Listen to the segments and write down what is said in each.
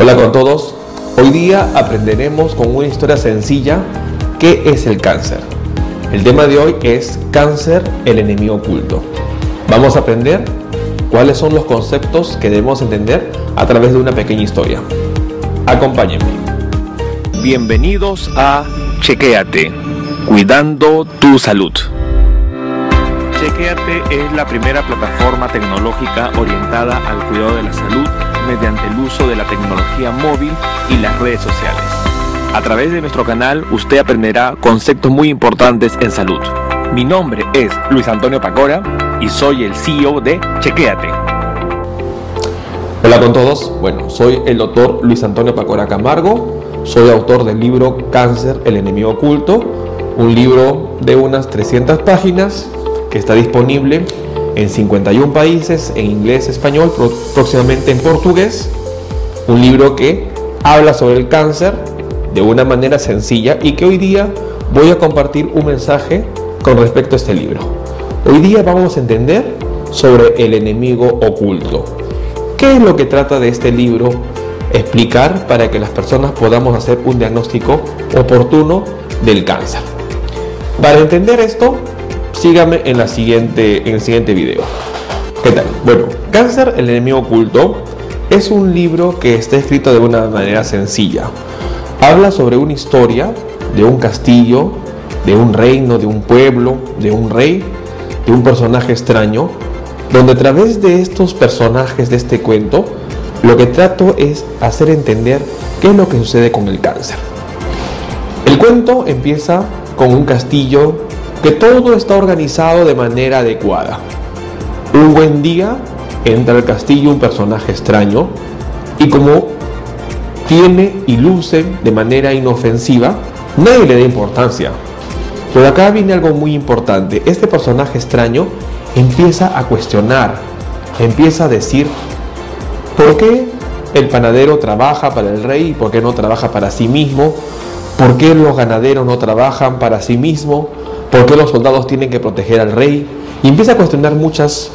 Hola con todos. Hoy día aprenderemos con una historia sencilla qué es el cáncer. El tema de hoy es cáncer, el enemigo oculto. Vamos a aprender cuáles son los conceptos que debemos entender a través de una pequeña historia. Acompáñenme. Bienvenidos a Chequéate, cuidando tu salud. Chequéate es la primera plataforma tecnológica orientada al cuidado de la salud mediante el uso de la tecnología móvil y las redes sociales. A través de nuestro canal usted aprenderá conceptos muy importantes en salud. Mi nombre es Luis Antonio Pacora y soy el CEO de Chequéate. Hola con todos. Bueno, soy el doctor Luis Antonio Pacora Camargo. Soy autor del libro Cáncer, el enemigo oculto. Un libro de unas 300 páginas que está disponible en 51 países, en inglés, español, próximamente en portugués. Un libro que habla sobre el cáncer de una manera sencilla y que hoy día voy a compartir un mensaje con respecto a este libro. Hoy día vamos a entender sobre el enemigo oculto. ¿Qué es lo que trata de este libro explicar para que las personas podamos hacer un diagnóstico oportuno del cáncer? Para entender esto, sígame en, la siguiente, en el siguiente video. ¿Qué tal? Bueno, Cáncer, el enemigo oculto, es un libro que está escrito de una manera sencilla. Habla sobre una historia de un castillo, de un reino, de un pueblo, de un rey, de un personaje extraño, donde a través de estos personajes de este cuento, lo que trato es hacer entender qué es lo que sucede con el cáncer. El cuento empieza con un castillo que todo está organizado de manera adecuada. Un buen día entra al castillo un personaje extraño y como tiene y luce de manera inofensiva, nadie le da importancia. Pero acá viene algo muy importante. Este personaje extraño empieza a cuestionar, empieza a decir, ¿por qué el panadero trabaja para el rey y por qué no trabaja para sí mismo? ¿Por qué los ganaderos no trabajan para sí mismos? ¿Por qué los soldados tienen que proteger al rey? Y empieza a cuestionar muchas,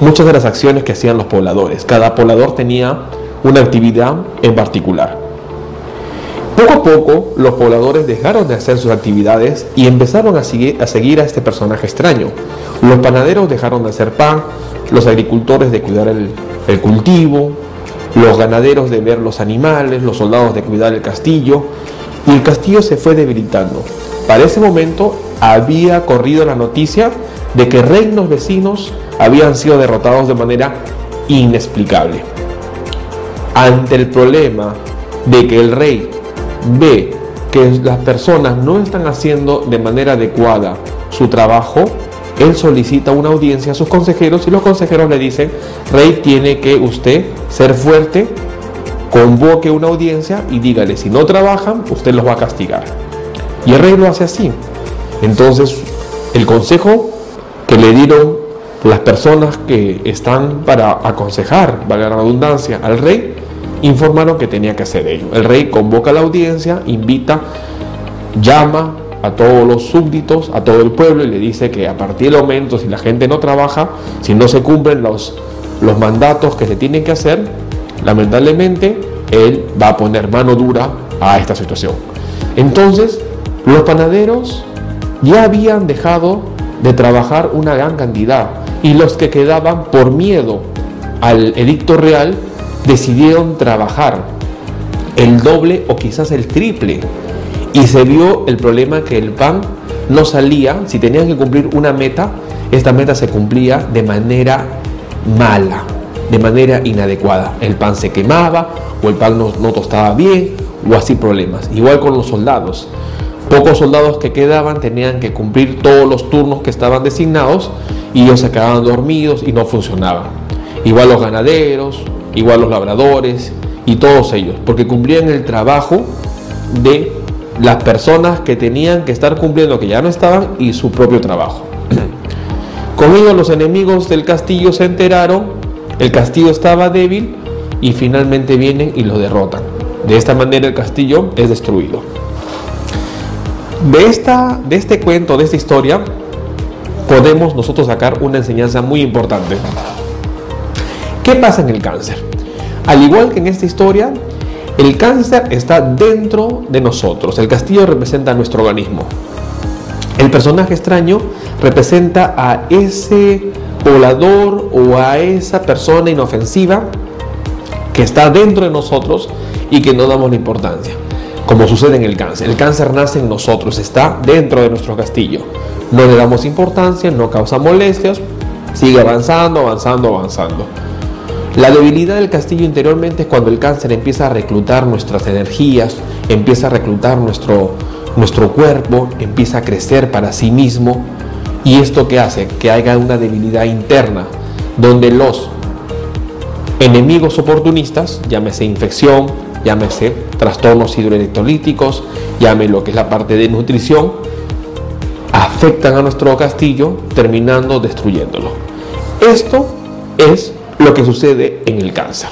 muchas de las acciones que hacían los pobladores. Cada poblador tenía una actividad en particular. Poco a poco los pobladores dejaron de hacer sus actividades y empezaron a seguir, a este personaje extraño. Los panaderos dejaron de hacer pan, los agricultores de cuidar el cultivo, los ganaderos de ver los animales, los soldados de cuidar el castillo, y el castillo se fue debilitando. Para ese momento había corrido la noticia de que reinos vecinos habían sido derrotados de manera inexplicable. Ante el problema de que el rey ve que las personas no están haciendo de manera adecuada su trabajo, él solicita una audiencia a sus consejeros y los consejeros le dicen, rey tiene que usted ser fuerte, convoque una audiencia y dígale, si no trabajan, usted los va a castigar. Y el rey lo hace así. Entonces, el consejo que le dieron las personas que están para aconsejar, valga la redundancia, al rey, informaron que tenía que hacer ello. El rey convoca a la audiencia, invita, llama a todos los súbditos, a todo el pueblo y le dice que a partir del momento, si la gente no trabaja, si no se cumplen los, los mandatos que se tienen que hacer, lamentablemente él va a poner mano dura a esta situación. Entonces, los panaderos ya habían dejado de trabajar una gran cantidad y los que quedaban por miedo al edicto real decidieron trabajar el doble o quizás el triple y se vio el problema que el pan no salía, si tenían que cumplir una meta, esta meta se cumplía de manera mala, de manera inadecuada. El pan se quemaba o el pan no, no tostaba bien o así problemas. Igual con los soldados. Pocos soldados que quedaban tenían que cumplir todos los turnos que estaban designados y ellos se quedaban dormidos y no funcionaban. Igual los ganaderos, igual los labradores y todos ellos, porque cumplían el trabajo de las personas que tenían que estar cumpliendo, que ya no estaban, y su propio trabajo. Con ellos los enemigos del castillo se enteraron, el castillo estaba débil y finalmente vienen y lo derrotan. De esta manera el castillo es destruido. De, esta, de este cuento, de esta historia, podemos nosotros sacar una enseñanza muy importante. ¿Qué pasa en el cáncer? Al igual que en esta historia, El cáncer está dentro de nosotros. El castillo representa nuestro organismo. El personaje extraño representa a ese poblador o a esa persona inofensiva que está dentro de nosotros y que no damos la importancia, como sucede en el cáncer. El cáncer nace en nosotros, está dentro de nuestro castillo. No le damos importancia, no causa molestias, sigue avanzando, avanzando, avanzando. La debilidad del castillo interiormente es cuando el cáncer empieza a reclutar nuestras energías, empieza a reclutar nuestro, nuestro cuerpo, empieza a crecer para sí mismo. ¿Y esto qué hace? Que haya una debilidad interna, donde los enemigos oportunistas, llámese infección, llámese trastornos hidroelectrolíticos, llámese lo que es la parte de nutrición, afectan a nuestro castillo terminando destruyéndolo. Esto es lo que sucede en el cáncer.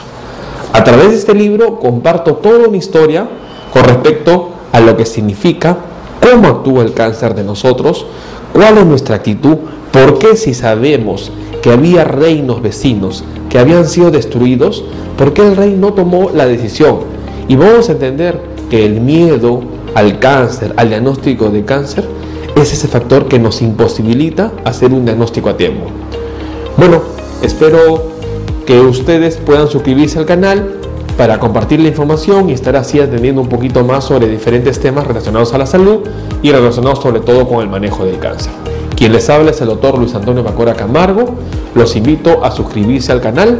A través de este libro comparto toda una historia con respecto a lo que significa, cómo actúa el cáncer de nosotros, cuál es nuestra actitud, por qué si sabemos que había reinos vecinos que habían sido destruidos, por qué el rey no tomó la decisión. Y vamos a entender que el miedo al cáncer, al diagnóstico de cáncer, es ese factor que nos imposibilita hacer un diagnóstico a tiempo. Bueno, espero que ustedes puedan suscribirse al canal para compartir la información y estar así atendiendo un poquito más sobre diferentes temas relacionados a la salud y relacionados sobre todo con el manejo del cáncer. Quien les habla es el doctor Luis Antonio Bacora Camargo. Los invito a suscribirse al canal.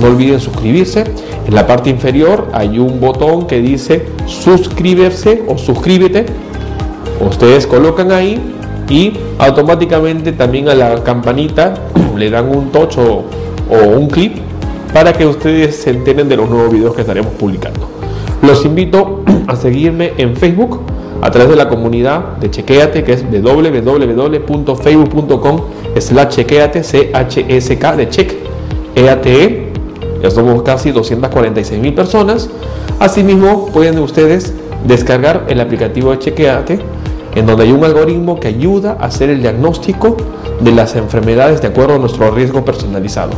No olviden suscribirse. En la parte inferior hay un botón que dice suscribirse o suscríbete. Ustedes colocan ahí y automáticamente también a la campanita le dan un tocho o un clip para que ustedes se enteren de los nuevos videos que estaremos publicando. Los invito a seguirme en Facebook a través de la comunidad de Chequeate, que es www.facebook.com slash chequeate, C-H-S-K de check, E-A-T-E. Ya somos casi 246 mil personas. Asimismo, pueden ustedes descargar el aplicativo de Chequeate, en donde hay un algoritmo que ayuda a hacer el diagnóstico de las enfermedades de acuerdo a nuestro riesgo personalizado.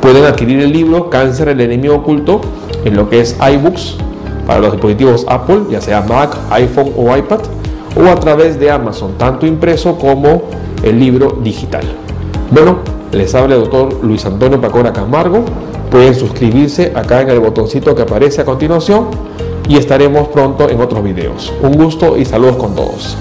Pueden adquirir el libro Cáncer, el enemigo oculto en lo que es iBooks para los dispositivos Apple, ya sea Mac, iPhone o iPad, o a través de Amazon, tanto impreso como el libro digital. Bueno, les habla el doctor Luis Antonio Pacora Camargo. Pueden suscribirse acá en el botoncito que aparece a continuación y estaremos pronto en otros videos. Un gusto y saludos con todos.